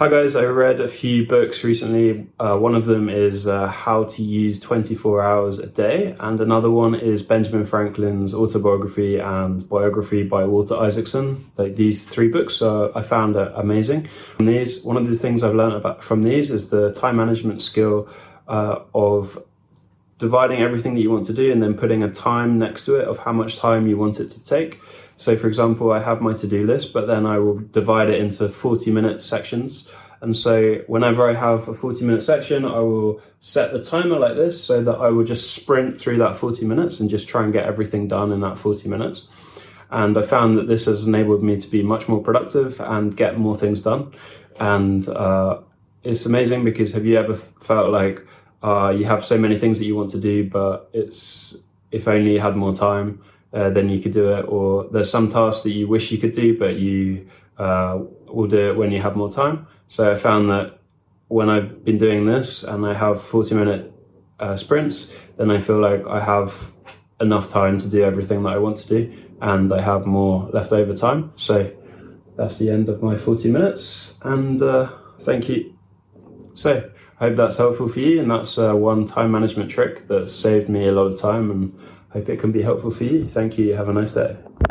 Hi guys, I read a few books recently. Uh, one of them is uh, How to Use 24 Hours a Day, and another one is Benjamin Franklin's autobiography and biography by Walter Isaacson. Like these three books, I found amazing. From these, one of the things I've learned about from these is the time management skill uh, of dividing everything that you want to do and then putting a time next to it of how much time you want it to take. So, for example, I have my to do list, but then I will divide it into 40 minute sections. And so, whenever I have a 40 minute section, I will set the timer like this so that I will just sprint through that 40 minutes and just try and get everything done in that 40 minutes. And I found that this has enabled me to be much more productive and get more things done. And uh, it's amazing because have you ever felt like, uh, you have so many things that you want to do, but it's if only you had more time, uh, then you could do it. Or there's some tasks that you wish you could do, but you uh, will do it when you have more time. So I found that when I've been doing this and I have 40 minute uh, sprints, then I feel like I have enough time to do everything that I want to do, and I have more leftover time. So that's the end of my 40 minutes, and uh, thank you. So hope that's helpful for you. And that's uh, one time management trick that saved me a lot of time and hope it can be helpful for you. Thank you. Have a nice day.